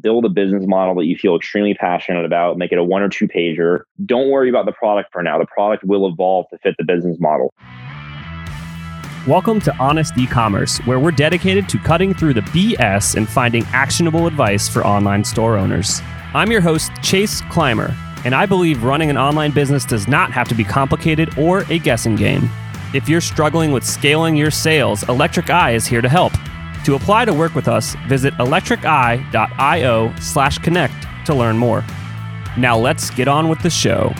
build a business model that you feel extremely passionate about, make it a one or two pager. Don't worry about the product for now. The product will evolve to fit the business model. Welcome to Honest E-commerce, where we're dedicated to cutting through the BS and finding actionable advice for online store owners. I'm your host, Chase Clymer, and I believe running an online business does not have to be complicated or a guessing game. If you're struggling with scaling your sales, Electric Eye is here to help. To apply to work with us, visit electriceye.io slash connect to learn more. Now let's get on with the show.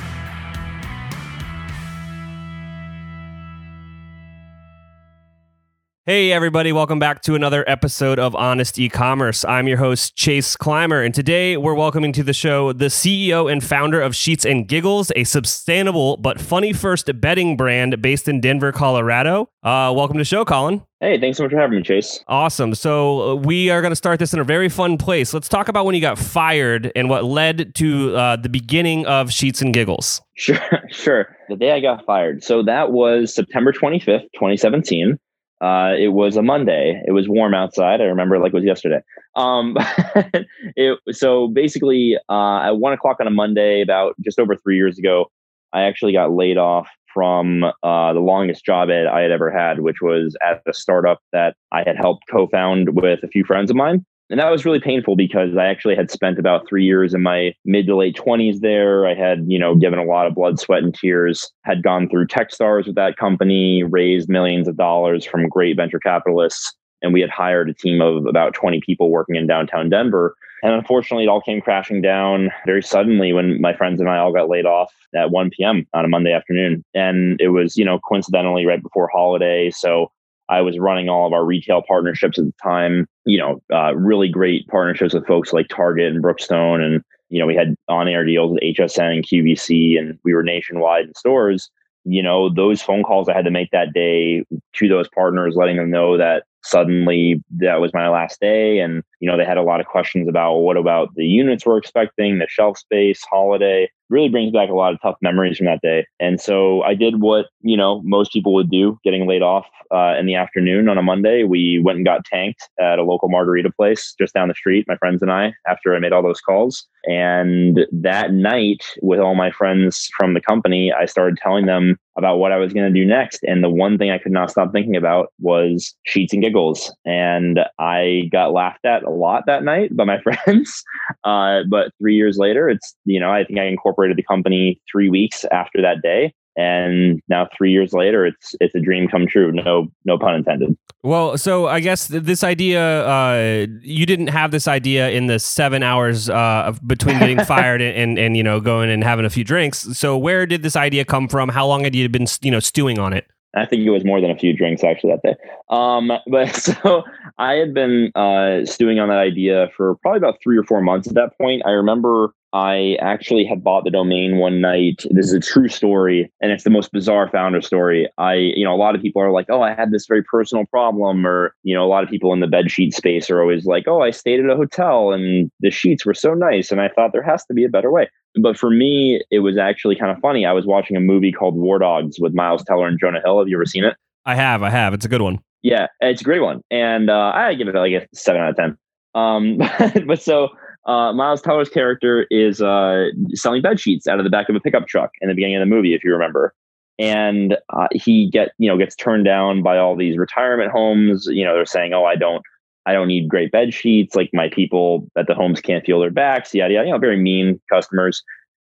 Hey, everybody, welcome back to another episode of Honest E-Commerce. I'm your host, Chase Clymer, and today we're welcoming to the show the CEO and founder of Sheets and Giggles, a sustainable but funny first bedding brand based in Denver, Colorado. Uh, welcome to the show, Colin. Hey, thanks so much for having me, Chase. Awesome. So, uh, we are going to start this in a very fun place. Let's talk about when you got fired and what led to uh, the beginning of Sheets and Giggles. Sure, sure. The day I got fired. So, that was September 25th, 2017. Uh, it was a Monday. It was warm outside. I remember like it was yesterday. Um, it, so basically, uh, at one o'clock on a Monday, about just over three years ago, I actually got laid off from uh, the longest job I had ever had, which was at a startup that I had helped co-found with a few friends of mine. And that was really painful because I actually had spent about three years in my mid to late 20s there. I had, you know, given a lot of blood, sweat, and tears, had gone through Techstars with that company, raised millions of dollars from great venture capitalists. And we had hired a team of about 20 people working in downtown Denver. And unfortunately, it all came crashing down very suddenly when my friends and I all got laid off at 1 p.m. on a Monday afternoon. And it was, you know, coincidentally right before holiday. So I was running all of our retail partnerships at the time. You know, uh, really great partnerships with folks like Target and Brookstone, and you know, we had on-air deals with HSN and QVC, and we were nationwide in stores. You know, those phone calls I had to make that day to those partners, letting them know that suddenly that was my last day, and you know, they had a lot of questions about what about the units we're expecting, the shelf space, holiday really brings back a lot of tough memories from that day. And so I did what, you know, most people would do getting laid off uh, in the afternoon on a Monday. We went and got tanked at a local margarita place just down the street, my friends and I, after I made all those calls. And that night, with all my friends from the company, I started telling them about what I was going to do next. And the one thing I could not stop thinking about was sheets and giggles. And I got laughed at a lot that night by my friends. Uh, but three years later, it's, you know, I think I incorporated the company three weeks after that day. And now three years later it's it's a dream come true. No no pun intended. Well so i guess this idea uh, you didn't have this idea in the seven hours uh, between getting fired and, and, and you know going and having a few drinks. So where did this idea come from? How long had you been you know stewing on it I think it was more than a few drinks actually that day. Um, but so I had been uh, stewing on that idea for probably about three or four months at that point. I remember I actually had bought the domain one night. This is a true story, and it's the most bizarre founder story. I, you know, a lot of people are like, "Oh, I had this very personal problem," or you know, a lot of people in the bed sheet space are always like, "Oh, I stayed at a hotel and the sheets were so nice," and I thought there has to be a better way. But for me, it was actually kind of funny. I was watching a movie called War Dogs with Miles Teller and Jonah Hill. Have you ever seen it? I have. I have. It's a good one. Yeah, it's a great one, and uh, I give it like a seven out of ten. Um, but so uh, Miles Teller's character is uh, selling bed sheets out of the back of a pickup truck in the beginning of the movie, if you remember. And uh, he get you know gets turned down by all these retirement homes. You know they're saying, "Oh, I don't, I don't need great bed sheets. Like my people at the homes can't feel their backs." Yada yada. You know, very mean customers.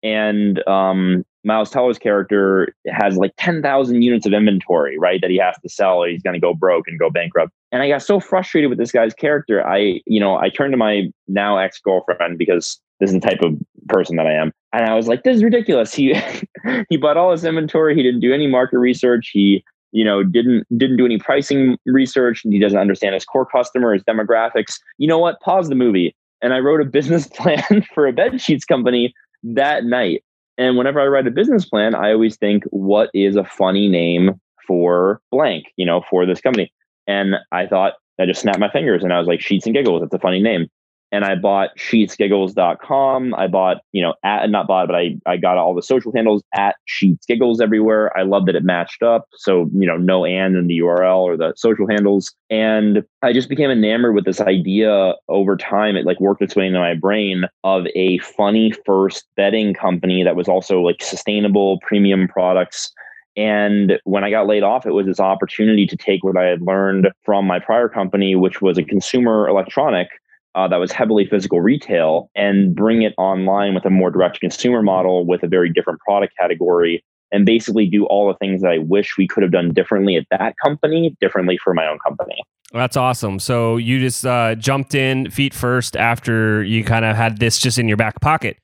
And um, Miles Teller's character has like 10,000 units of inventory, right? That he has to sell or he's going to go broke and go bankrupt. And I got so frustrated with this guy's character. I, you know, I turned to my now ex girlfriend because this is the type of person that I am. And I was like, this is ridiculous. He, he bought all his inventory. He didn't do any market research. He, you know, didn't, didn't do any pricing research. And he doesn't understand his core customer, his demographics. You know what? Pause the movie. And I wrote a business plan for a bed sheets company that night and whenever I write a business plan, I always think, what is a funny name for blank, you know, for this company? And I thought, I just snapped my fingers and I was like, Sheets and Giggles, that's a funny name. And I bought sheetsgiggles.com. I bought, you know, at not bought, but I, I got all the social handles at sheets giggles everywhere. I loved that it matched up. So, you know, no and in the URL or the social handles. And I just became enamored with this idea over time. It like worked its way into my brain of a funny first bedding company that was also like sustainable premium products and when I got laid off, it was this opportunity to take what I had learned from my prior company, which was a consumer electronic uh, that was heavily physical retail, and bring it online with a more direct consumer model with a very different product category. And basically do all the things that I wish we could have done differently at that company, differently for my own company. That's awesome. So you just uh, jumped in feet first after you kind of had this just in your back pocket.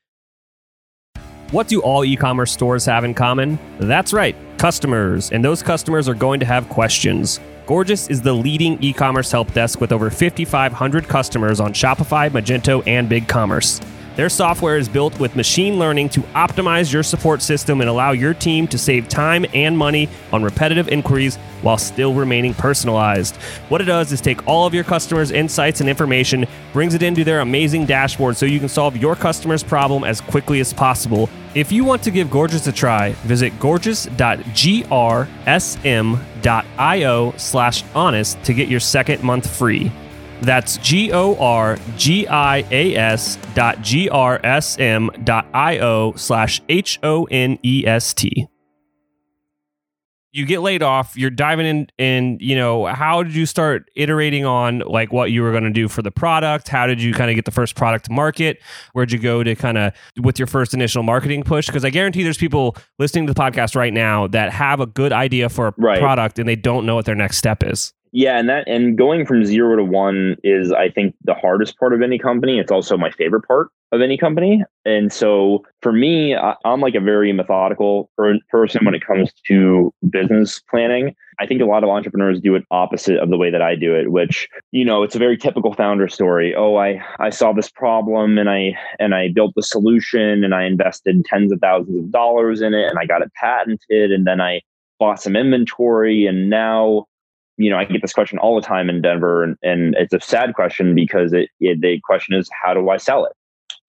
What do all e commerce stores have in common? That's right, customers. And those customers are going to have questions. Gorgias is the leading e commerce help desk with over 5,500 customers on Shopify, Magento, and BigCommerce. Their software is built with machine learning to optimize your support system and allow your team to save time and money on repetitive inquiries while still remaining personalized. What it does is take all of your customers' insights and information, brings it into their amazing dashboard so you can solve your customer's problem as quickly as possible. If you want to give Gorgias a try, visit gorgias.grsm.io slash honest to get your second month free. That's G O R G I A S dot G R S M dot I O slash H O N E S T. You get laid off, you're diving in and you know, how did you start iterating on like what you were going to do for the product? How did you kind of get the first product to market? Where'd you go to kind of with your first initial marketing push? Because I guarantee there's people listening to the podcast right now that have a good idea for a Right. product and they don't know what their next step is. Yeah, and that and going from zero to one is I think the hardest part of any company. It's also my favorite part of any company. And so for me, I, I'm like a very methodical per- person when it comes to business planning. I think a lot of entrepreneurs do it opposite of the way that I do it, which you know it's a very typical founder story. Oh, I I saw this problem and I and I built the solution and I invested tens of thousands of dollars in it and I got it patented and then I bought some inventory and now you know, I get this question all the time in Denver, and, and it's a sad question because it, it the question is how do I sell it?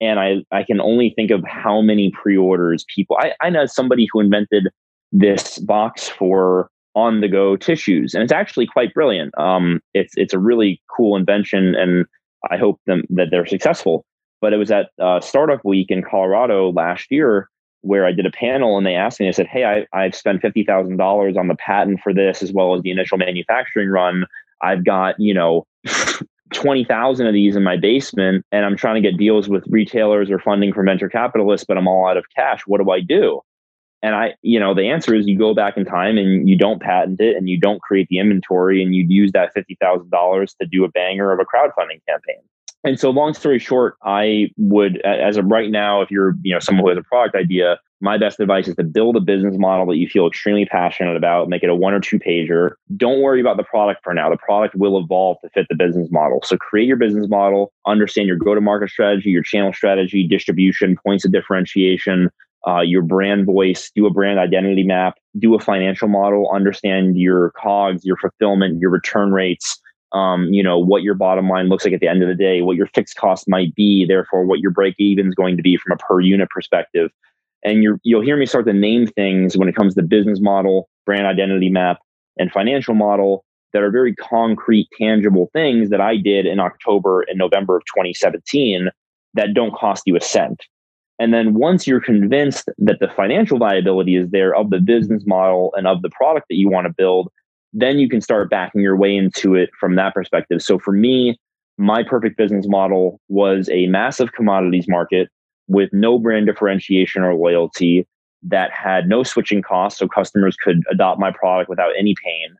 And I I can only think of how many pre-orders people. I I know somebody who invented this box for on the go tissues, and it's actually quite brilliant. Um, it's it's a really cool invention, and I hope them that they're successful. But it was at uh, Startup Week in Colorado last year where I did a panel and they asked me, I said, Hey, I, I've spent $50,000 on the patent for this as well as the initial manufacturing run. I've got, you know, 20,000 of these in my basement and I'm trying to get deals with retailers or funding from venture capitalists, but I'm all out of cash. What do I do? And I, you know, the answer is you go back in time and you don't patent it and you don't create the inventory and you'd use that $50,000 to do a banger of a crowdfunding campaign. And so, long story short, I would, as of right now, if you're, you know, someone who has a product idea, my best advice is to build a business model that you feel extremely passionate about. Make it a one or two pager. Don't worry about the product for now. The product will evolve to fit the business model. So, create your business model, understand your go to market strategy, your channel strategy, distribution, points of differentiation, uh, your brand voice, do a brand identity map, do a financial model, understand your COGS, your fulfillment, your return rates um, you know, what your bottom line looks like at the end of the day, what your fixed cost might be, therefore what your break even is going to be from a per unit perspective. And you're, you'll hear me start to name things when it comes to business model, brand identity map, and financial model that are very concrete, tangible things that I did in October and November of 2017 that don't cost you a cent. And then once you're convinced that the financial viability is there of the business model and of the product that you want to build, then you can start backing your way into it from that perspective. So for me, my perfect business model was a massive commodities market with no brand differentiation or loyalty that had no switching costs so customers could adopt my product without any pain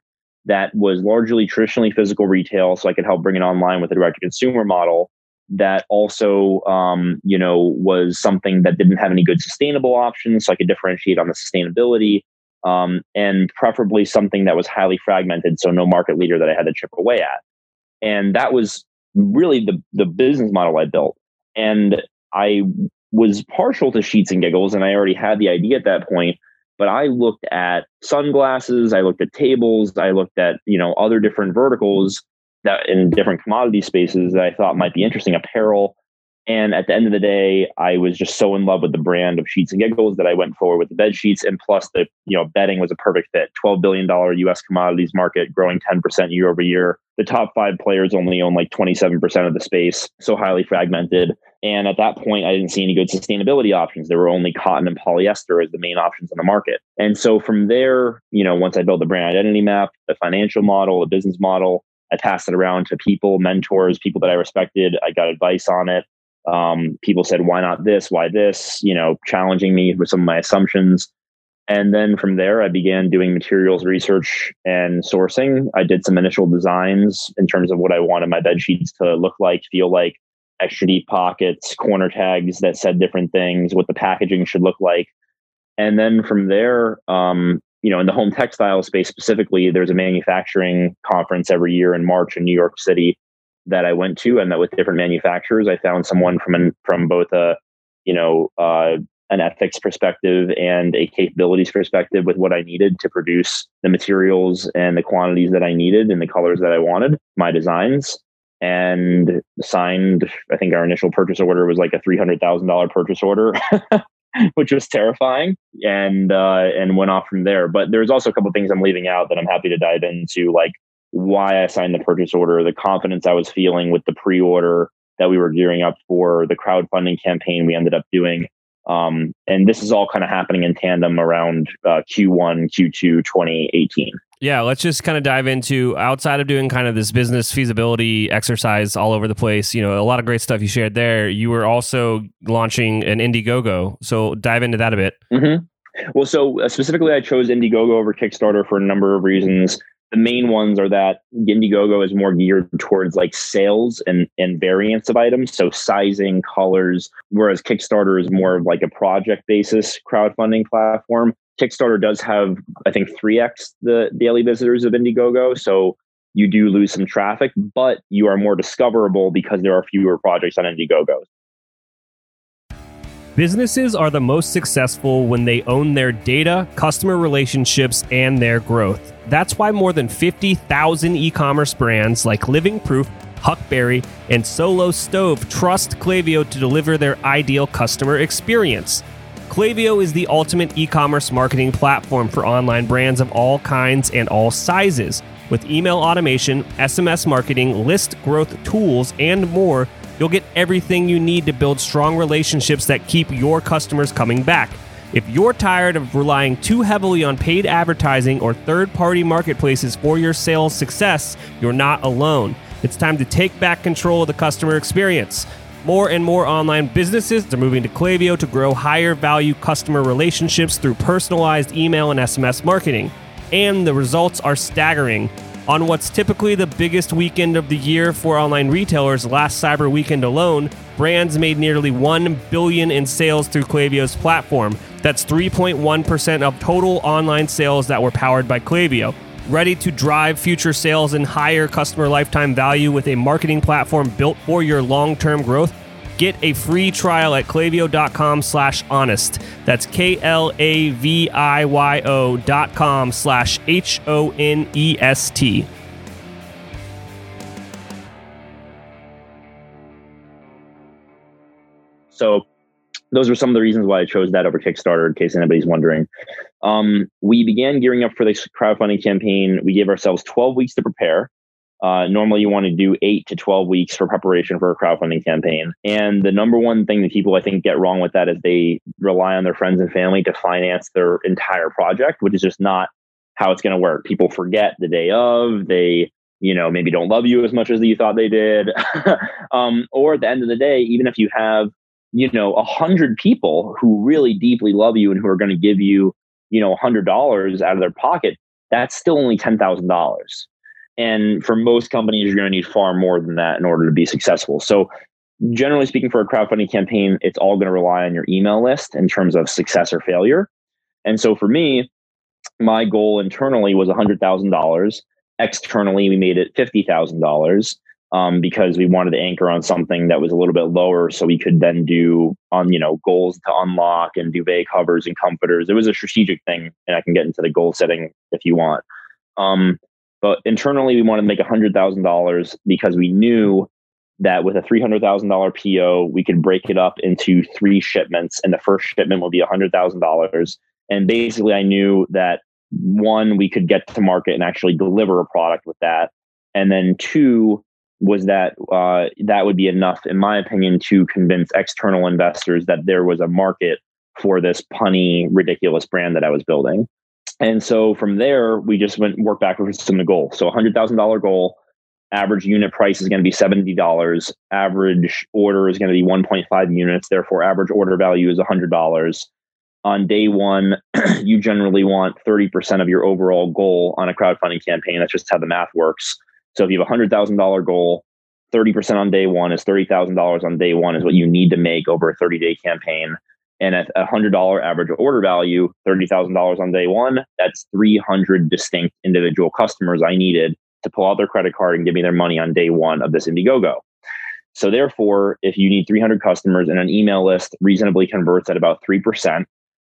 that was largely traditionally physical retail so i could help bring it online with a direct to consumer model that also um, you know was something that didn't have any good sustainable options so i could differentiate on the sustainability um, and preferably something that was highly fragmented, so no market leader that I had to chip away at. And that was really the the business model I built. And I was partial to sheets and giggles, and I already had the idea at that point. But I looked at sunglasses, I looked at tables, I looked at you know other different verticals that in different commodity spaces that I thought might be interesting, apparel. And at the end of the day, I was just so in love with the brand of Sheets and Giggles that I went forward with the bed sheets. And plus, the you know bedding was a perfect fit. Twelve billion dollar U.S. commodities market, growing ten percent year over year. The top five players only own like twenty seven percent of the space, so highly fragmented. And at that point, I didn't see any good sustainability options. There were only cotton and polyester as the main options on the market. And so from there, you know, once I built the brand identity map, the financial model, the business model, I passed it around to people, mentors, people that I respected. I got advice on it. Um, people said, why not this? Why this? You know, challenging me with some of my assumptions. And then from there, I began doing materials research and sourcing. I did some initial designs in terms of what I wanted my bed sheets to look like, feel like, extra deep pockets, corner tags that said different things, what the packaging should look like. And then from there, um, you know, in the home textile space specifically, there's a manufacturing conference every year in March in New York City that I went to. and that with different manufacturers. I found someone from an, from both a, you know, uh, an ethics perspective and a capabilities perspective with what I needed to produce the materials and the quantities that I needed and the colors that I wanted, my designs and signed. I think our initial purchase order was like a three hundred thousand dollar purchase order, which was terrifying, and uh, and went off from there. But there's also a couple things I'm leaving out that I'm happy to dive into, like why I signed the purchase order, the confidence I was feeling with the pre order that we were gearing up for, the crowdfunding campaign we ended up doing. Um, and this is all kind of happening in tandem around uh, Q1, Q2 2018. Yeah, let's just kind of dive into outside of doing kind of this business feasibility exercise all over the place. You know, a lot of great stuff you shared there. You were also launching an Indiegogo. So dive into that a bit. Mm-hmm. Well, so uh, specifically, I chose Indiegogo over Kickstarter for a number of reasons. The main ones are that Indiegogo is more geared towards like sales and, and variants of items, so sizing, colors, whereas Kickstarter is more of like a project basis crowdfunding platform. Kickstarter does have, I think, 3x the daily visitors of Indiegogo. So you do lose some traffic, but you are more discoverable because there are fewer projects on Indiegogo. Businesses are the most successful when they own their data, customer relationships, and their growth. That's why more than 50,000 e commerce brands like Living Proof, Huckberry, and Solo Stove trust Klaviyo to deliver their ideal customer experience. Klaviyo is the ultimate e commerce marketing platform for online brands of all kinds and all sizes. With email automation, SMS marketing, list growth tools, and more, you'll get everything you need to build strong relationships that keep your customers coming back. If you're tired of relying too heavily on paid advertising or third party marketplaces for your sales success, you're not alone. It's time to take back control of the customer experience. More and more online businesses are moving to Klaviyo to grow higher value customer relationships through personalized email and SMS marketing. And the results are staggering. On what's typically the biggest weekend of the year for online retailers, last Cyber Weekend alone, brands made nearly 1 billion in sales through Klaviyo's platform. That's 3.1% of total online sales that were powered by Klaviyo. Ready to drive future sales and higher customer lifetime value with a marketing platform built for your long-term growth? Get a free trial at klaviyo.com slash honest. That's K-L-A-V-I-Y-O dot com slash H-O-N-E-S-T. So those were some of the reasons why I chose that over Kickstarter, in case anybody's wondering. Um, we began gearing up for this crowdfunding campaign. We gave ourselves 12 weeks to prepare. Uh, normally, you want to do eight to 12 weeks for preparation for a crowdfunding campaign. And the number one thing that people, I think, get wrong with that is they rely on their friends and family to finance their entire project, which is just not how it's going to work. People forget the day of, they you know maybe don't love you as much as you thought they did um, or at the end of the day even if you have you know a hundred people who really deeply love you and who are going to give you you know a hundred dollars out of their pocket that's still only ten thousand dollars and for most companies you're going to need far more than that in order to be successful. So generally speaking for a crowdfunding campaign it's all going to rely on your email list in terms of success or failure. And so for me my goal internally was hundred thousand dollars. Externally we made it fifty thousand dollars um, because we wanted to anchor on something that was a little bit lower so we could then do on you know goals to unlock and duvet covers and comforters. It was a strategic thing and i can get into the goal setting if you want. Um, But internally, we wanted to make $100,000 because we knew that with a $300,000 PO, we could break it up into three shipments, and the first shipment would be $100,000. And basically, I knew that one, we could get to market and actually deliver a product with that. And then two, was that uh, that would be enough, in my opinion, to convince external investors that there was a market for this punny, ridiculous brand that I was building. And so from there, we just went work backwards from the goal. So a hundred thousand dollar goal, average unit price is going to be seventy dollars. Average order is going to be one point five units. Therefore, average order value is a hundred dollars. On day one, you generally want thirty percent of your overall goal on a crowdfunding campaign. That's just how the math works. So if you have a hundred thousand dollar goal, thirty percent on day one is thirty thousand dollars on day one is what you need to make over a thirty day campaign and at a hundred dollar average order value, thirty thousand dollars on day one, that's three hundred distinct individual customers I needed to pull out their credit card and give me their money on day one of this Indiegogo. So therefore, if you need 300 customers and an email list reasonably converts at about 3%,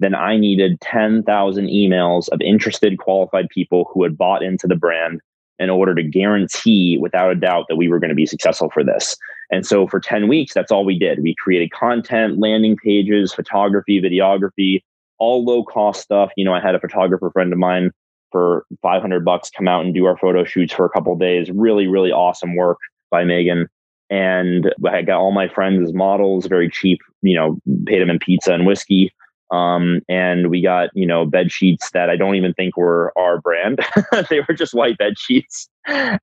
then I needed 10,000 emails of interested qualified people who had bought into the brand in order to guarantee without a doubt that we were going to be successful for this. And so for 10 weeks, that's all we did. We created content, landing pages, photography, videography, all low cost stuff. You know, I had a photographer friend of mine for 500 bucks come out and do our photo shoots for a couple days. Really, really awesome work by Megan. And I got all my friends as models, very cheap, you know, paid them in pizza and whiskey. Um, and we got, you know, bed sheets that I don't even think were our brand. they were just white bed sheets.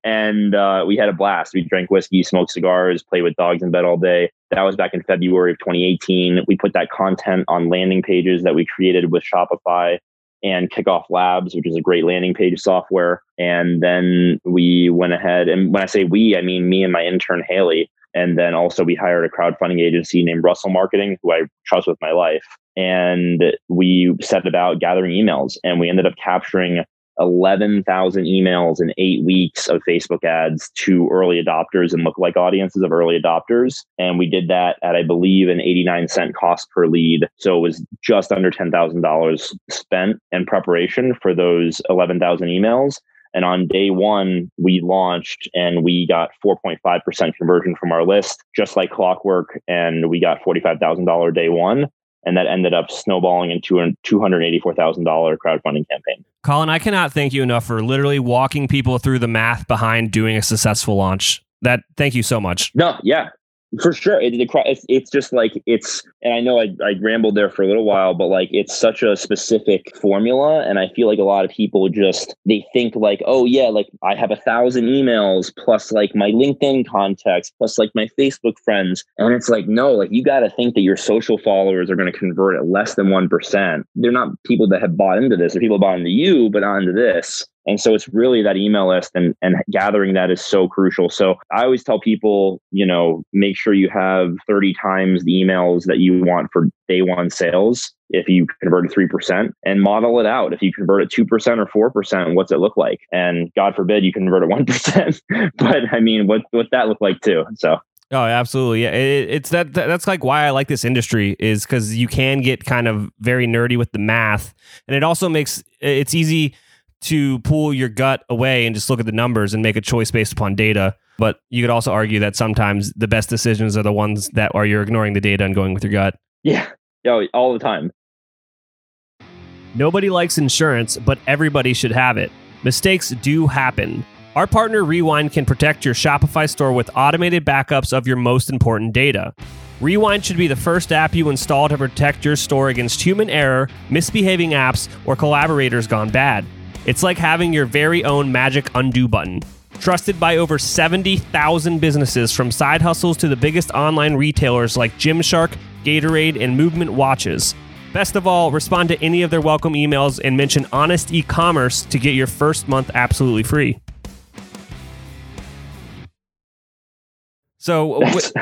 And uh, we had a blast. We drank whiskey, smoked cigars, played with dogs in bed all day. That was back in February of 2018. We put that content on landing pages that we created with Shopify and Kickoff Labs, which is a great landing page software. And then we went ahead, and when I say we, I mean me and my intern Haley. And then also we hired a crowdfunding agency named Russell Marketing, who I trust with my life and we set about gathering emails and we ended up capturing 11,000 emails in eight weeks of Facebook ads to early adopters and lookalike audiences of early adopters. And we did that at, I believe, an 89 cent cost per lead. So it was just under $10,000 spent in preparation for those 11,000 emails. And on day one, we launched and we got 4.5% conversion from our list, just like clockwork. And we got $45,000 day one and that ended up snowballing into a $284,000 crowdfunding campaign. Colin, I cannot thank you enough for literally walking people through the math behind doing a successful launch. That thank you so much. No, yeah, for sure. It, it's, it's just like it's, and I know I, I rambled there for a little while, but like it's such a specific formula. And I feel like a lot of people just, they think like, oh, yeah, like I have a thousand emails plus like my LinkedIn contacts plus like my Facebook friends. And it's like, no, like you got to think that your social followers are going to convert at less than 1%. They're not people that have bought into this, they're people bought into you, but not into this. And so it's really that email list and, and gathering that is so crucial. So I always tell people, you know, make sure you have 30 times the emails that you want for day one sales. If you convert at 3% and model it out. If you convert at 2% or 4%, what's it look like? And God forbid you convert at 1%. but I mean, what, what's that look like too? So Oh, absolutely. Yeah, it, it's that, that. That's like why I like this industry is because you can get kind of very nerdy with the math, and it also makes it's easy to pull your gut away and just look at the numbers and make a choice based upon data. But you could also argue that sometimes the best decisions are the ones that are you're ignoring the data and going with your gut. Yeah. Yeah, all the time. Nobody likes insurance, but everybody should have it. Mistakes do happen. Our partner Rewind can protect your Shopify store with automated backups of your most important data. Rewind should be the first app you install to protect your store against human error, misbehaving apps, or collaborators gone bad. It's like having your very own magic undo button. Trusted by over 70,000 businesses from side hustles to the biggest online retailers like Gymshark, Gatorade, and Movement Watches. Best of all, respond to any of their welcome emails and mention Honest e-commerce to get your first month absolutely free. So with,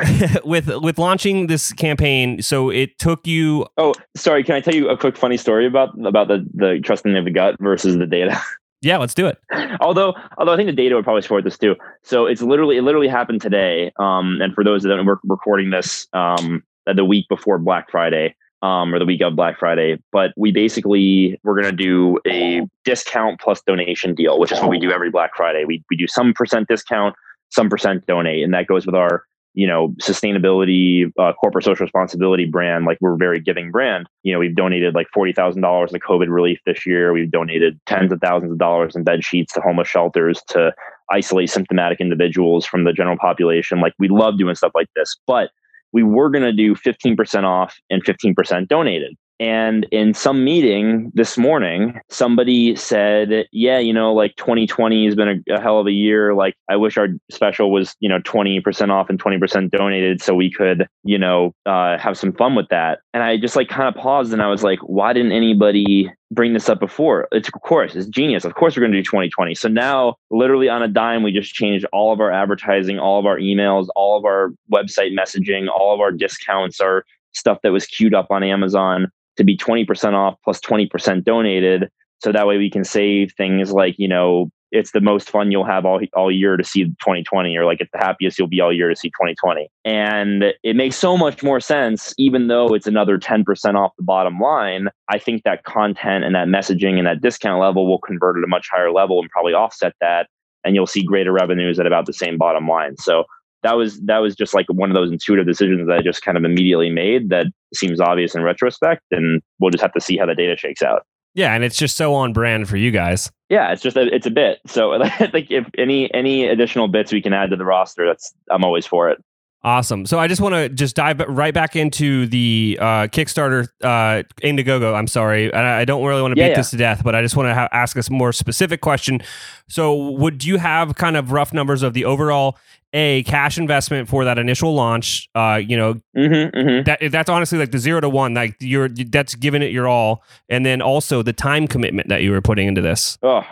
with, with launching this campaign, so it took you. Oh, sorry. Can I tell you a quick funny story about about the the trusting of the gut versus the data? Yeah, let's do it. although, although I think the data would probably support this too. So it's literally it literally happened today. Um, and for those that are recording this, um, the week before Black Friday, um, or the week of Black Friday. But we basically we're going to do a discount plus donation deal, which is what we do every Black Friday. We we do some percent discount, some percent donate, and that goes with our you know sustainability uh, corporate social responsibility brand. Like we're a very giving brand. You know we've donated like $40000 to covid relief this year. We've donated tens of thousands of dollars in bed sheets to homeless shelters to isolate symptomatic individuals from the general population. Like we love doing stuff like this. But we were going to do 15% off and 15% donated. And in some meeting this morning, somebody said, Yeah, you know, like 2020 has been a, a, hell of a year. Like, I wish our special was, you know, 20% off and 20% donated so we could, you know, uh, have some fun with that. And I just like kind of paused and I was like, Why didn't anybody bring this up before? It's of course, it's genius. Of course, we're going to do 2020. So now, literally on a dime, we just changed all of our advertising, all of our emails, all of our website messaging, all of our discounts, our stuff that was queued up on Amazon to be 20% off plus 20% donated. So that way we can save things like, you know, it's the most fun you'll have all, all year to see 2020 or like it's the happiest you'll be all year to see 2020 and it makes so much more sense even though it's another 10% off the bottom line i think that content and that messaging and that discount level will convert at a much higher level and probably offset that and you'll see greater revenues at about the same bottom line so that was that was just like one of those intuitive decisions that I just kind of immediately made that seems obvious in retrospect, and we'll just have to see how the data shakes out. Yeah, and it's just so on brand for you guys. Yeah, it's just a, it's a bit. So like if any any additional bits we can add to the roster, that's I'm always for it. Awesome. So I just want to just dive right back into the uh, Kickstarter uh, Indiegogo. I'm sorry, I, I don't really want to yeah, beat yeah. this to death, but I just want to ha- ask a more specific question. So, would you have kind of rough numbers of the overall a cash investment for that initial launch? Uh, you know, mm-hmm, mm-hmm. that that's honestly like the zero to one. Like you're that's giving it your all, and then also the time commitment that you were putting into this. Oh,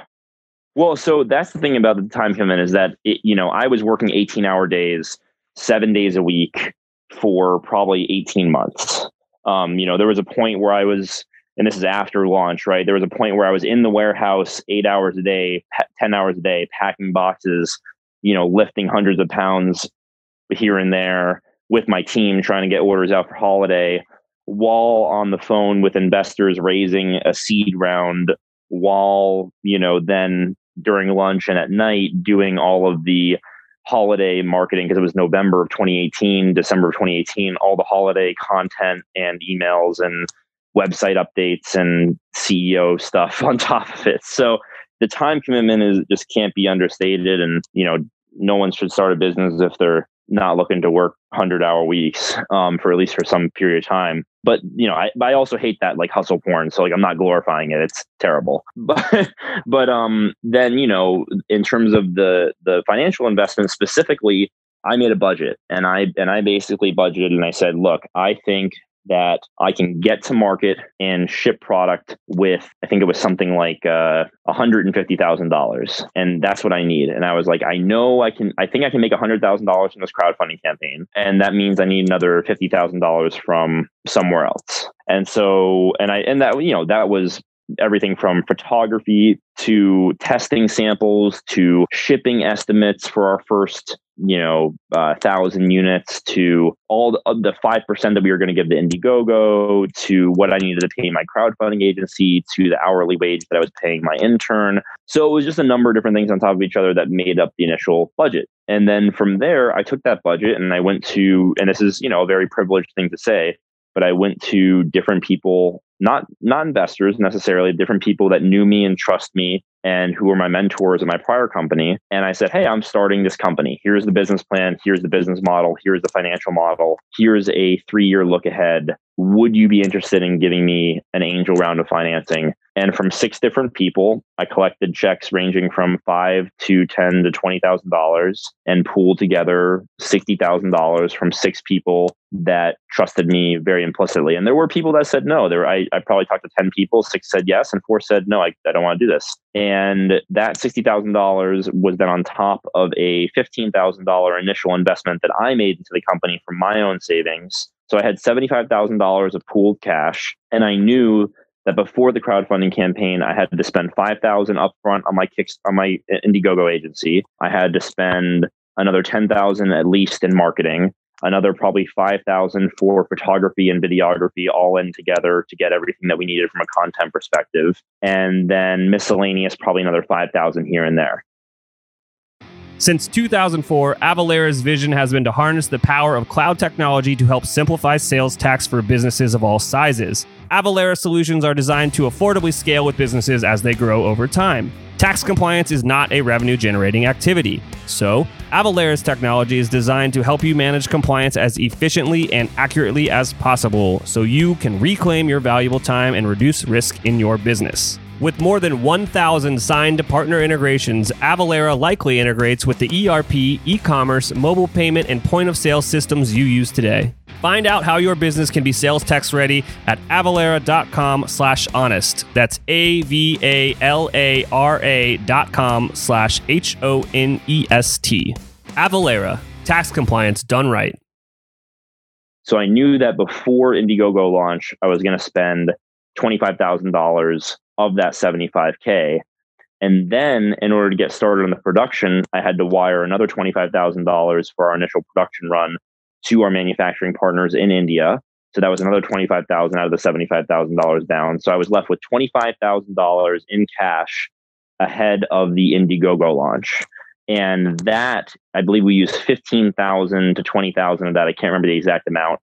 well, so that's the thing about the time commitment is that it, you know I was working 18 hour days seven days a week for probably 18 months. Um, you know, there was a point where I was, and this is after launch, right? There was a point where I was in the warehouse eight hours a day, 10 hours a day, packing boxes, you know, lifting hundreds of pounds here and there with my team trying to get orders out for holiday while on the phone with investors raising a seed round while, you know, then during lunch and at night doing all of the holiday marketing because it was November of 2018, December of 2018, all the holiday content and emails and website updates and CEO stuff on top of it. So the time commitment is just can't be understated and you know no one should start a business if they're not looking to work 100 hour weeks um, for at least for some period of time. But you know I, I also hate that like hustle porn so like i'm not glorifying it it's terrible. But but um then you know in terms of the the financial investment specifically i made a budget and i and i basically budgeted and i said look i think that I can get to market and ship product with, I think it was something like uh, $150,000. And that's what I need. And I was like, I know I can, I think I can make $100,000 from this crowdfunding campaign. And that means I need another $50,000 from somewhere else. And so, and I, and that, you know, that was everything from photography to testing samples to shipping estimates for our first you know uh, thousand units to all the, the 5% that we were going to give to indiegogo to what i needed to pay my crowdfunding agency to the hourly wage that i was paying my intern. So it was just a number of different things on top of each other that made up the initial budget. And then from there i took that budget and i went to and this is you know a very privileged thing to say but I went to different people, not not investors necessarily, different people that knew me and trust me and who were my mentors at my prior company. And I said, Hey, I'm starting this company. Here's the business plan. Here's the business model. Here's the financial model. Here's a three year look ahead. Would you be interested in giving me an angel round of financing? And from six different people, I collected checks ranging from five to ten to twenty thousand dollars, and pooled together sixty thousand dollars from six people that trusted me very implicitly. And there were people that said no. There, I, I probably talked to ten people. Six said yes, and four said no. I, I don't want to do this. And that sixty thousand dollars was then on top of a fifteen thousand dollar initial investment that I made into the company from my own savings. So I had seventy five thousand dollars of pooled cash, and I knew that before the crowdfunding campaign, I had to spend five thousand upfront on my kicks on my Indiegogo agency. I had to spend another ten thousand at least in marketing. another probably 5000 for photography and videography all in together to get everything that we needed from a content perspective and then miscellaneous probably another 5000 here and there since 2004, Avalara's vision has been to harness the power of cloud technology to help simplify sales tax for businesses of all sizes. Avalara solutions are designed to affordably scale with businesses as they grow over time. Tax compliance is not a revenue generating activity. So, Avalara's technology is designed to help you manage compliance as efficiently and accurately as possible so you can reclaim your valuable time and reduce risk in your business. With more than 1,000 signed partner integrations, Avalara likely integrates with the ERP, e commerce, mobile payment, and point of sale systems you use today. Find out how your business can be sales tax ready at avalara.com slash honest. That's A-V-A-L-A-R-A dot com slash H-O-N-E-S-T. Avalara, tax compliance done right. So I knew that before Indiegogo launch, I was going to spend $25,000 of that 75K. And then, in order to get started on the production, I had to wire another $25,000 for our initial production run to our manufacturing partners in India. So that was another 25,000 out of the $75,000 down. So I was left with $25,000 in cash ahead of the Indiegogo launch. And that, I believe we used 15,000 to 20,000 of that. I can't remember the exact amount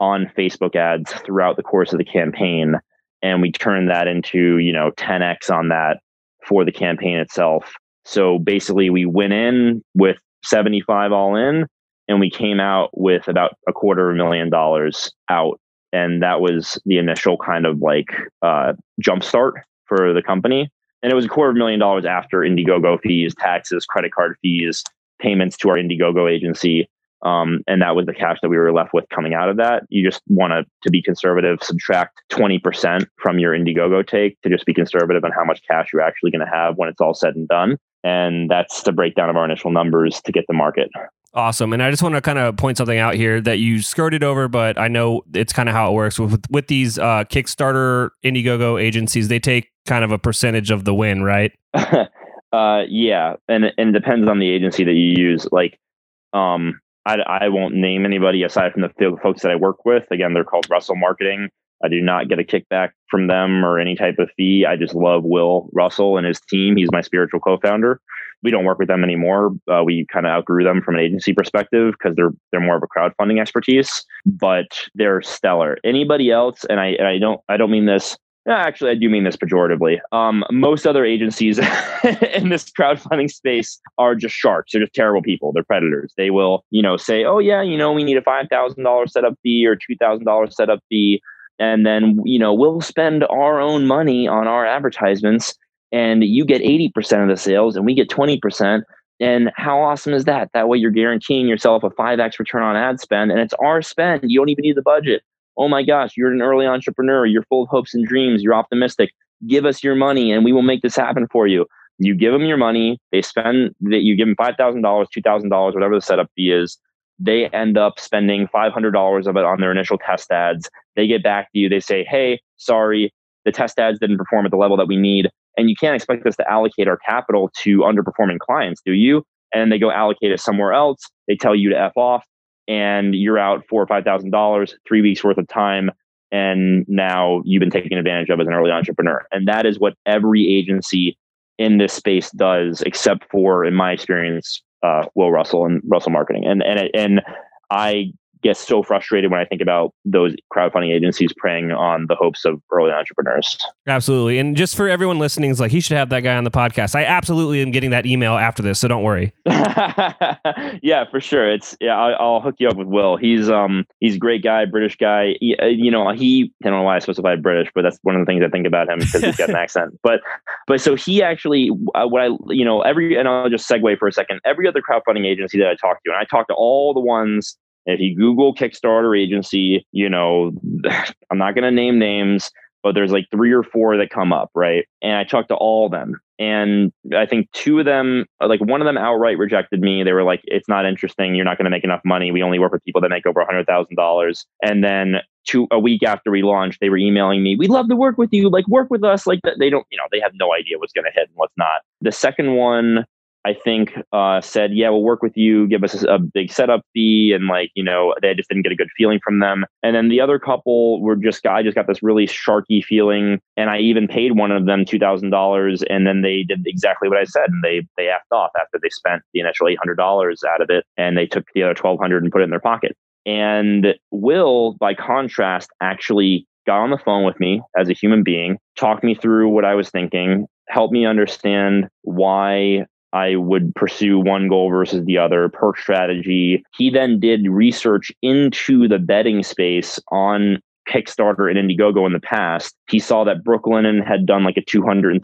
on Facebook ads throughout the course of the campaign and we turned that into you know 10x on that for the campaign itself so basically we went in with 75 all in and we came out with about a quarter of a million dollars out and that was the initial kind of like uh, jump start for the company and it was a quarter of a million dollars after indiegogo fees taxes credit card fees payments to our indiegogo agency um, and that was the cash that we were left with coming out of that. You just want to to be conservative, subtract 20% from your Indiegogo take to just be conservative on how much cash you're actually going to have when it's all said and done. And that's the breakdown of our initial numbers to get the market. Awesome. And I just want to kind of point something out here that you skirted over, but I know it's kind of how it works with with these uh, Kickstarter Indiegogo agencies. They take kind of a percentage of the win, right? uh, yeah, and and depends on the agency that you use. Like, um, I, I won't name anybody aside from the folks that I work with. Again, they're called Russell Marketing. I do not get a kickback from them or any type of fee. I just love Will Russell and his team. He's my spiritual co-founder. We don't work with them anymore. Uh, we kind of outgrew them from an agency perspective because they're they're more of a crowdfunding expertise, but they're stellar. Anybody else, and I and I don't I don't mean this Actually, I do mean this pejoratively. Um, most other agencies in this crowdfunding space are just sharks. They're just terrible people. They're predators. They will, you know, say, "Oh yeah, you know, we need a five thousand dollars setup fee or two thousand dollars setup fee," and then you know we'll spend our own money on our advertisements, and you get eighty percent of the sales, and we get twenty percent. And how awesome is that? That way, you're guaranteeing yourself a five x return on ad spend, and it's our spend. You don't even need the budget oh my gosh, you're an early entrepreneur, you're full of hopes and dreams, you're optimistic. Give us your money and we will make this happen for you. You give them your money, they spend that you give them $5,000, $2,000, whatever the setup fee is. They end up spending $500 of it on their initial test ads. They get back to you, they say, hey, sorry, the test ads didn't perform at the level that we need. And you can't expect us to allocate our capital to underperforming clients, do you? And they go allocate it somewhere else. They tell you to F off and you're out four or five thousand dollars, three weeks worth of time, and now you've been taken advantage of as an early entrepreneur. And that is what every agency in this space does, except for, in my experience, uh, Will Russell and Russell Marketing. And and and I get so frustrated when I think about those crowdfunding agencies preying on the hopes of early entrepreneurs. Absolutely. And just for everyone listening, it's like he should have that guy on the podcast. I absolutely am getting that email after this, so don't worry. yeah, for sure. It's yeah, I'll, I'll, hook you up with Will. He's um he's a great guy, British guy. He, uh, you know, he I don't know why I specified British, but that's one of the things I think about him because he's got an accent. But but so he actually uh, what I you know every and I'll just segue for a second. Every other crowdfunding agency that I talk to, and I talk to all the ones if you Google Kickstarter agency, you know, I'm not going to name names, but there's like three or four that come up, right? And I talked to all of them. And I think two of them, like one of them outright rejected me. They were like, it's not interesting. You're not going to make enough money. We only work with people that make over $100,000. And then two, a week after we launched, they were emailing me, we'd love to work with you. Like, work with us. Like, they don't, you know, they have no idea what's going to hit and what's not. The second one, I think, uh, said, "Yeah, we'll work with you. Give us a, big setup fee," and like you know, they just didn't get a good feeling from them. And then the other couple were just, I just got this really sharky feeling, and I even paid one of them two thousand dollars, and then they did exactly what I said, and they they effed off after they spent the initial eight hundred dollars out of it, and they took the other twelve hundred and put it in their pocket. And Will, by contrast, actually got on the phone with me as a human being, talked me through what I was thinking, helped me understand why I would pursue one goal versus the other, per strategy. He then did research into the bedding space on Kickstarter and Indiegogo in the past, he saw that Brooklinen had done like a $236,000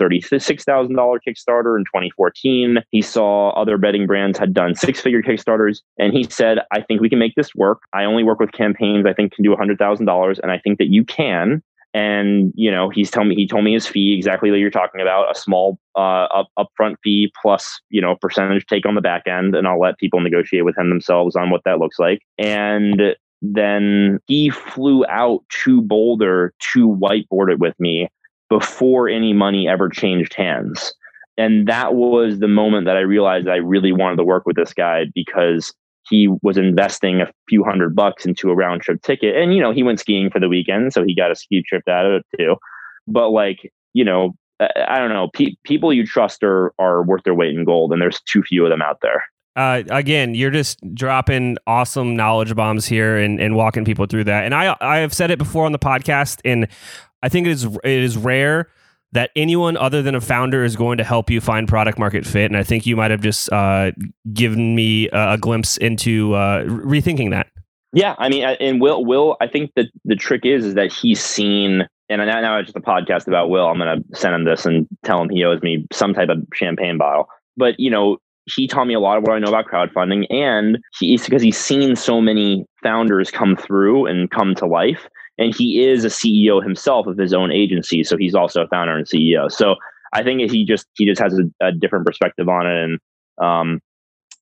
Kickstarter in 2014. He saw other bedding brands had done six figure Kickstarters. And he said, I think we can make this work. I only work with campaigns I think can do $100,000. And I think that you can. And, you know, he's telling me, he told me his fee exactly what you're talking about a small uh, up, upfront fee plus, you know, percentage take on the back end. And I'll let people negotiate with him themselves on what that looks like. And then he flew out to Boulder to whiteboard it with me before any money ever changed hands. And that was the moment that I realized I really wanted to work with this guy because he was investing a few hundred bucks into a round trip ticket. And, you know, he went skiing for the weekend, so he got a ski trip out of it too. But, like, you know, I don't know, pe- people you trust are, are worth their weight in gold, and there's too few of them out there uh, again, you're just dropping awesome knowledge bombs here and, and walking people through that. And I I have said it before on the podcast, and I think it is it is rare that anyone other than a founder is going to help you find product market fit. And I think you might have just uh, given me a, glimpse into uh, rethinking that. Yeah, I mean, and Will, Will, I think that the trick is is that he's seen, and now it's just a podcast about Will. I'm going to send him this and tell him he owes me some type of champagne bottle. But you know, he taught me a lot of what I know about crowdfunding, and he's because he's seen so many founders come through and come to life, and he is a CEO himself of his own agency, so he's also a founder and CEO. So I think he just he just has a, a different perspective on it, and um,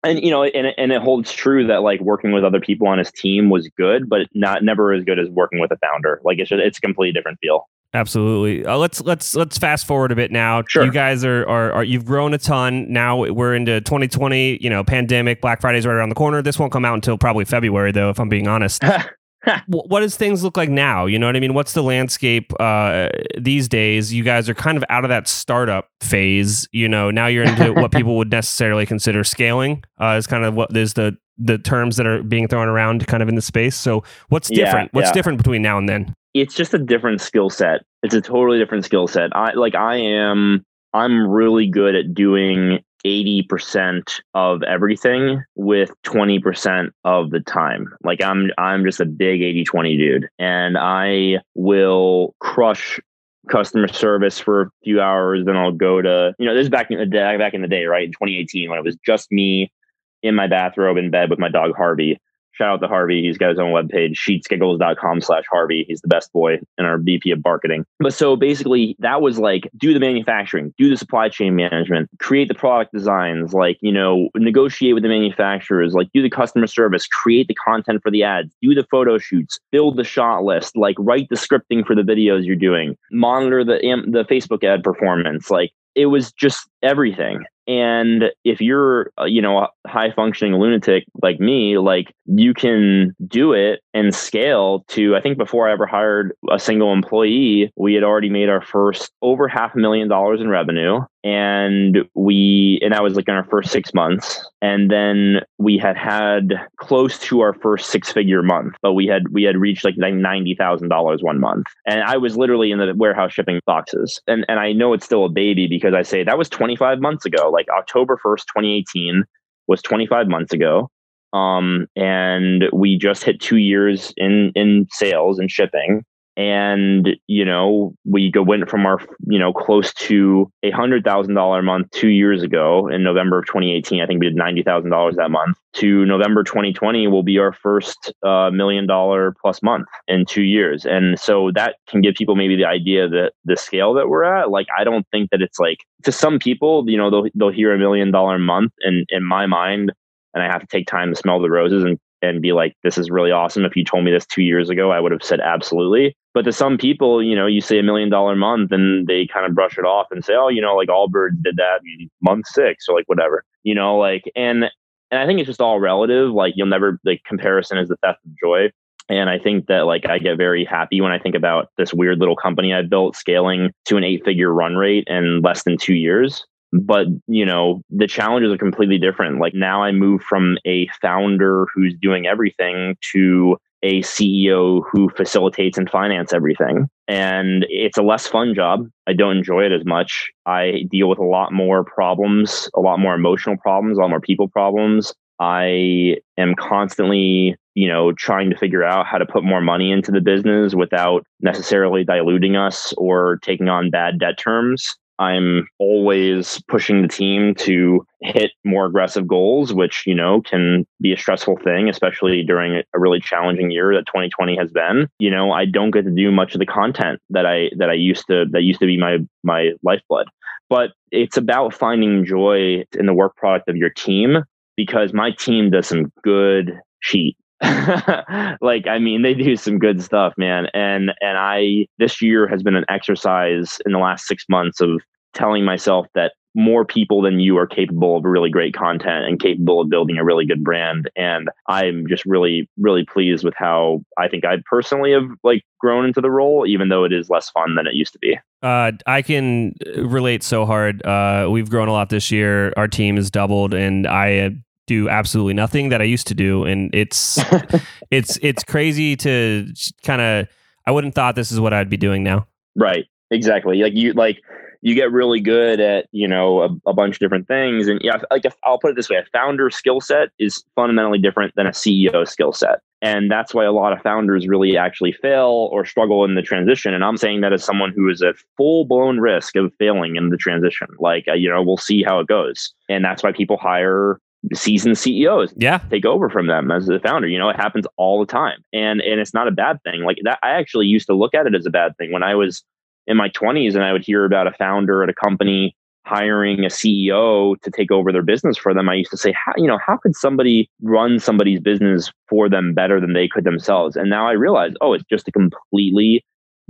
and you know, and and it holds true that like working with other people on his team was good, but not never as good as working with a founder. Like it's just, it's a completely different feel. Absolutely. Uh, let's let's let's fast forward a bit now. Sure. You guys are, are, are you've grown a ton. Now we're into 2020. You know, pandemic. Black Friday's right around the corner. This won't come out until probably February, though. If I'm being honest. what does things look like now? You know what I mean? What's the landscape uh, these days? You guys are kind of out of that startup phase. You know, now you're into what people would necessarily consider scaling. Uh, is kind of what is the the terms that are being thrown around kind of in the space. So what's different? Yeah, what's yeah. different between now and then? it's just a different skill set. It's a totally different skill set. I like I am I'm really good at doing 80% of everything with 20% of the time. Like I'm I'm just a big 80/20 dude and I will crush customer service for a few hours then I'll go to you know this is back in the day back in the day right in 2018 when it was just me in my bathrobe in bed with my dog Harvey shout out to Harvey. He's got his own webpage, sheetsgiggles.com slash Harvey. He's the best boy in our VP of marketing. But so basically that was like do the manufacturing, do the supply chain management, create the product designs, like, you know, negotiate with the manufacturers, like do the customer service, create the content for the ads, do the photo shoots, build the shot list, like write the scripting for the videos you're doing, monitor the the Facebook ad performance, like it was just everything. And if you're you know a high functioning lunatic like me like you can do it and scale to i think before i ever hired a single employee we had already made our first over half a million dollars in revenue and we and that was like in our first six months. And then we had had close to our first six figure month but we had we had reached like $90000 one month. And i was literally in the warehouse shipping boxes. And and i know it's still a baby because i say that was 25 months ago. Like october 1st 2018 was 25 months ago. Um and we just hit two years in in sales and shipping and you know we go went from our you know close to a hundred thousand dollar a month two years ago in november of 2018 i think we did ninety thousand dollars that month to november 2020 will be our first uh, million dollar plus month in two years. And so that can give people maybe the idea that the scale that we're at. Like i don't think that it's like to some people you know they'll, they'll hear a million dollar month and in my mind and I have to take time to smell the roses and and be like, this is really awesome. If you told me this two years ago, I would have said absolutely. But to some people, you know, you say a million dollar month and they kind of brush it off and say, oh, you know, like Allbirds did that month six or like whatever, you know, like, and, and I think it's just all relative. Like you'll never, like comparison is the theft of joy. And I think that like I get very happy when I think about this weird little company I built scaling to an eight figure run rate in less than two years but you know the challenges are completely different. Like now i move from a founder who's doing everything to a ceo who facilitates and finance everything. And it's a less fun job. I don't enjoy it as much. I deal with a lot more problems a lot more emotional problems a lot more people problems. I am constantly you know trying to figure out how to put more money into the business without necessarily diluting us or taking on bad debt terms I'm always pushing the team to hit more aggressive goals, which, you know, can be a stressful thing, especially during a really challenging year that 2020 has been. You know, I don't get to do much of the content that I that I used to that used to be my my lifeblood. But it's about finding joy in the work product of your team because my team does some good sheet like i mean they do some good stuff man. And and i this year has been an exercise in the last six months of telling myself that more people than you are capable of really great content and capable of building a really good brand. And i'm just really really pleased with how i think i personally have like grown into the role even though it is less fun than it used to be. Uh, i can relate so hard. Uh, we've grown a lot this year. Our team has doubled and i do absolutely nothing that I used to do, and it's it's it's crazy to kind of. I wouldn't thought this is what I'd be doing now. Right. Exactly. Like you like you get really good at you know a, a bunch of different things, and yeah, like if, I'll put it this way: a founder skill set is fundamentally different than a CEO skill set. And that's why a lot of founders really actually fail or struggle in the transition. And I'm saying that as someone who is at full blown risk of failing in the transition. Like, uh, you know, we'll see how it goes. And that's why people hire seasoned CEOs. Yeah. Take over from them as the founder. You know, it happens all the time. And and it's not a bad thing. Like that I actually used to look at it as a bad thing when I was in my 20s and I would hear about a founder at a company hiring a CEO to take over their business for them. I used to say, how, you know, how could somebody run somebody's business for them better than they could themselves? And now I realize, oh, it's just a completely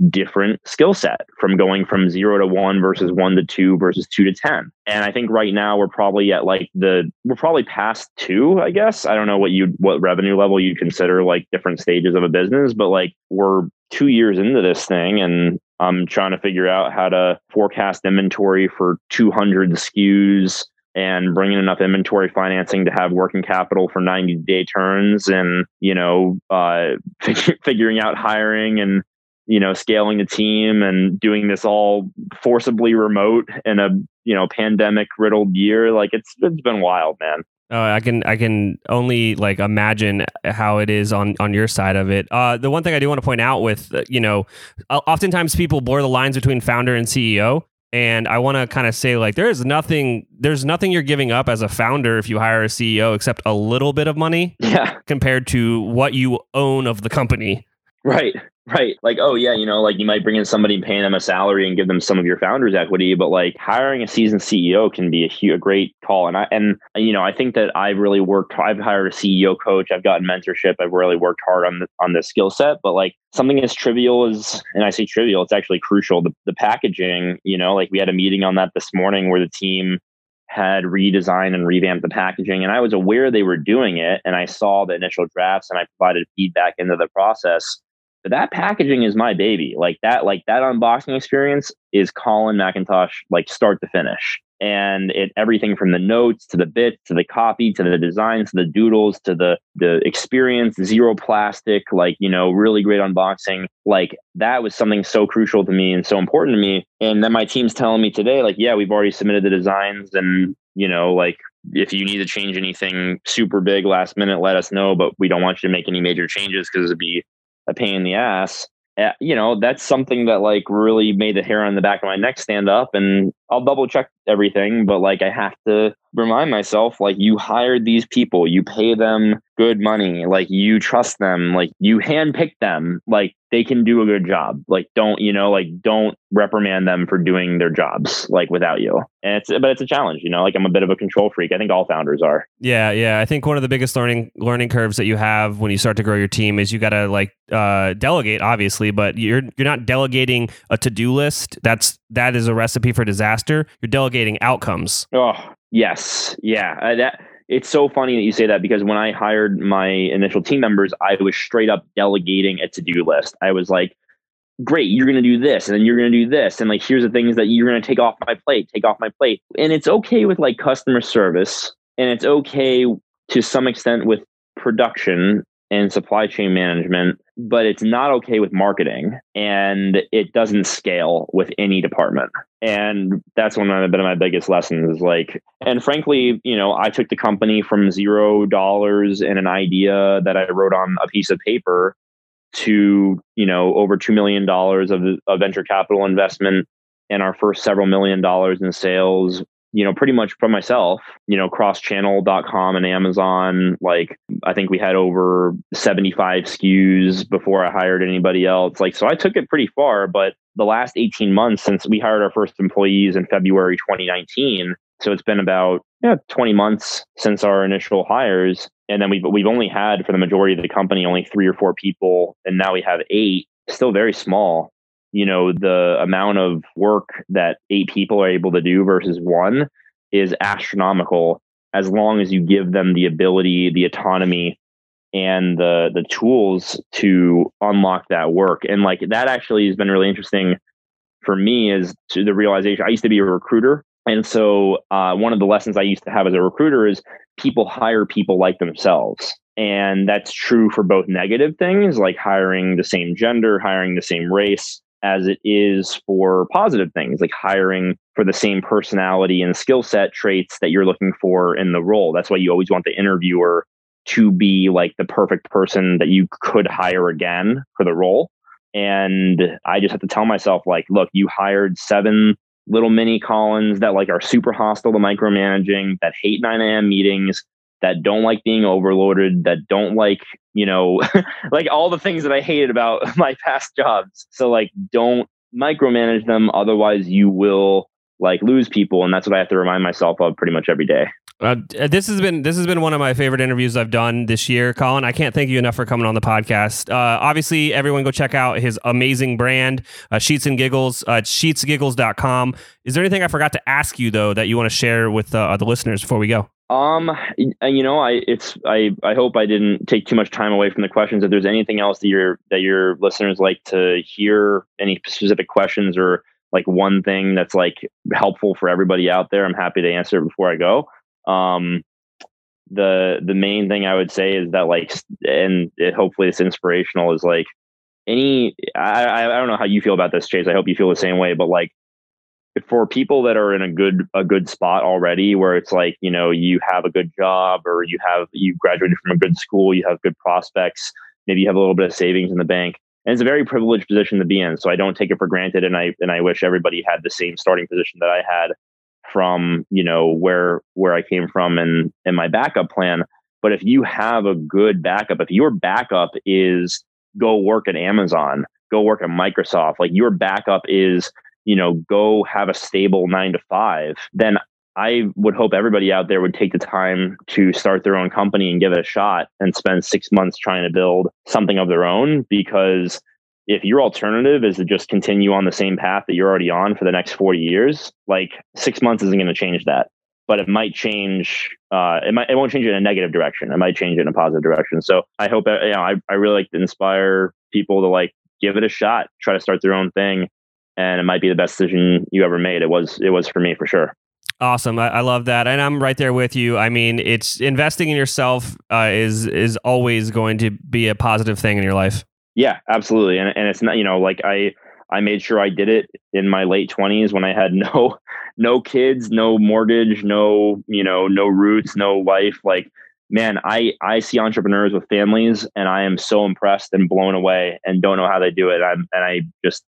different skill set from going from zero to one versus one to two versus two to 10. And I think right now we're probably at like the, we're probably past two, I guess. I don't know what you, what revenue level you'd consider like different stages of a business, but like we're two years into this thing and I'm trying to figure out how to forecast inventory for 200 SKUs and bringing enough inventory financing to have working capital for 90 day turns and you know uh, figuring out hiring and you know, scaling the team and doing this all forcibly remote in a, you know, pandemic riddled year. Like it's it's been wild, man. Oh, I can I can only like imagine how it is on on your side of it. Uh, the one thing I do want to point out with uh, you know, oftentimes people blur the lines between founder and CEO, and I want to kind of say like there is nothing there's nothing you're giving up as a founder if you hire a CEO except a little bit of money, yeah, compared to what you own of the company. Right. Right. Like, oh yeah, you know, like you might bring in somebody and pay them a salary and give them some of your founders equity, but like hiring a seasoned CEO can be a, huge, a great call. And I, and you know, I think that I've really worked, I've hired a CEO coach, I've gotten mentorship, I've really worked hard on the, on the skill set, but like something as trivial as, and I say trivial, it's actually crucial. The, the packaging, you know, like we had a meeting on that this morning where the team had redesigned and revamped the packaging and I was aware they were doing it and I saw the initial drafts and I provided feedback into the process but that packaging is my baby. Like that, like that unboxing experience is Colin McIntosh, like start to finish. And it everything from the notes to the bits to the copy to the designs to the doodles to the the experience, zero plastic, like you know, really great unboxing. Like that was something so crucial to me and so important to me. And then my team's telling me today, like, yeah, we've already submitted the designs, and you know, like if you need to change anything super big last minute, let us know. But we don't want you to make any major changes because it'd be a pain in the ass. Uh, you know, that's something that like really made the hair on the back of my neck stand up. And I'll double check everything, but like I have to remind myself like you hired these people, you pay them good money, like you trust them, like you handpick them, like they can do a good job. Like don't, you know, like don't reprimand them for doing their jobs like without you. And it's but it's a challenge, you know, like I'm a bit of a control freak. I think all founders are. Yeah, yeah. I think one of the biggest learning learning curves that you have when you start to grow your team is you got to like uh, delegate obviously, but you're you're not delegating a to-do list. That's that is a recipe for disaster. You're delegating outcomes. Oh, yes. Yeah. Uh, that it's so funny that you say that because when I hired my initial team members, I was straight up delegating a to do list. I was like, great, you're going to do this and then you're going to do this. And like, here's the things that you're going to take off my plate, take off my plate. And it's okay with like customer service and it's okay to some extent with production and supply chain management, but it's not okay with marketing and it doesn't scale with any department. And that's one of been my biggest lessons like, and frankly, you know, I took the company from zero dollars and an idea that I wrote on a piece of paper to, you know, over $2 million of, of venture capital investment and our first several million dollars in sales you know, pretty much from myself, you know, crosschannel.com and Amazon. Like, I think we had over 75 SKUs before I hired anybody else. Like, so I took it pretty far. But the last 18 months since we hired our first employees in February 2019, so it's been about yeah, 20 months since our initial hires. And then we've, we've only had for the majority of the company only three or four people. And now we have eight, still very small you know the amount of work that eight people are able to do versus one is astronomical as long as you give them the ability the autonomy and the the tools to unlock that work. And like that actually has been really interesting for me is to the realization i used to be a recruiter and so uh, one of the lessons i used to have as a recruiter is people hire people like themselves. And that's true for both negative things like hiring the same gender hiring the same race as it is for positive things like hiring for the same personality and skill set traits that you're looking for in the role. That's why you always want the interviewer to be like the perfect person that you could hire again for the role. And I just have to tell myself, like, look, you hired seven little mini Colins that like are super hostile to micromanaging, that hate 9 a.m. meetings, that don't like being overloaded, that don't like, you know, like all the things that I hated about my past jobs. So like don't micromanage them otherwise you will like lose people and that's what I have to remind myself of pretty much every day. Uh, this has been this has been one of my favorite interviews I've done this year, Colin. I can't thank you enough for coming on the podcast. Uh, obviously, everyone go check out his amazing brand, uh, Sheets and Giggles, uh, sheetsgiggles.com. Is there anything I forgot to ask you though that you want to share with uh, the listeners before we go? Um, and you know, I it's I I hope I didn't take too much time away from the questions. If there's anything else that your that your listeners like to hear, any specific questions or like one thing that's like helpful for everybody out there, I'm happy to answer before I go. Um, the the main thing I would say is that like, and it, hopefully it's inspirational is like any. I I don't know how you feel about this, Chase. I hope you feel the same way, but like for people that are in a good a good spot already where it's like you know you have a good job or you have you graduated from a good school you have good prospects maybe you have a little bit of savings in the bank and it's a very privileged position to be in. So i don't take it for granted and i and i wish everybody had the same starting position that i had from you know where where i came from and and my backup plan. But if you have a good backup if your backup is go work at amazon go work at microsoft like your backup is you know, go have a stable nine to five, then I would hope everybody out there would take the time to start their own company and give it a shot and spend six months trying to build something of their own. Because if your alternative is to just continue on the same path that you're already on for the next 40 years, like six months isn't going to change that. But it might change. Uh, it might. It won't change it in a negative direction. It might change it in a positive direction. So I hope. You know, I I really like to inspire people to like give it a shot, try to start their own thing, and it might be the best decision you ever made. It was it was for me for sure. Awesome, I, I love that, and I'm right there with you. I mean, it's investing in yourself uh, is is always going to be a positive thing in your life. Yeah, absolutely, and and it's not you know like I I made sure I did it in my late 20s when I had no no kids, no mortgage, no you know no roots, no life. Like man, I I see entrepreneurs with families, and I am so impressed and blown away, and don't know how they do it. I'm and I just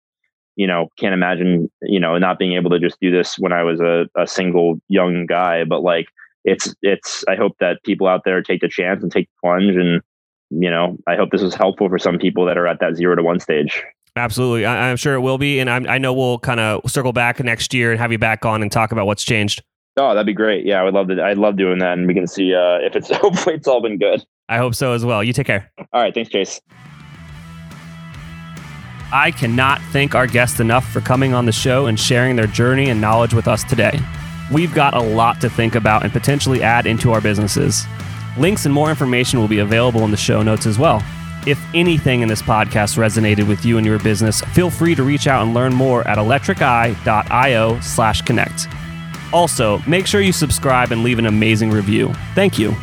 you know, can't imagine, you know, not being able to just do this when I was a, a single young guy. But like, it's, it's, I hope that people out there take the chance and take the plunge. And, you know, I hope this is helpful for some people that are at that zero to one stage. Absolutely. I, am sure it will be. And I'm, I know we'll kind of circle back next year and have you back on and talk about what's changed. Oh, that'd be great. Yeah, I would love to. I'd love doing that. And we can see uh, if it's, hopefully it's all been good. I hope so as well. You take care. All right. Thanks, Chase. I cannot thank our guests enough for coming on the show and sharing their journey and knowledge with us today. We've got a lot to think about and potentially add into our businesses. Links and more information will be available in the show notes as well. If anything in this podcast resonated with you and your business, feel free to reach out and learn more at electriceye.io slash connect. Also, make sure you subscribe and leave an amazing review. Thank you.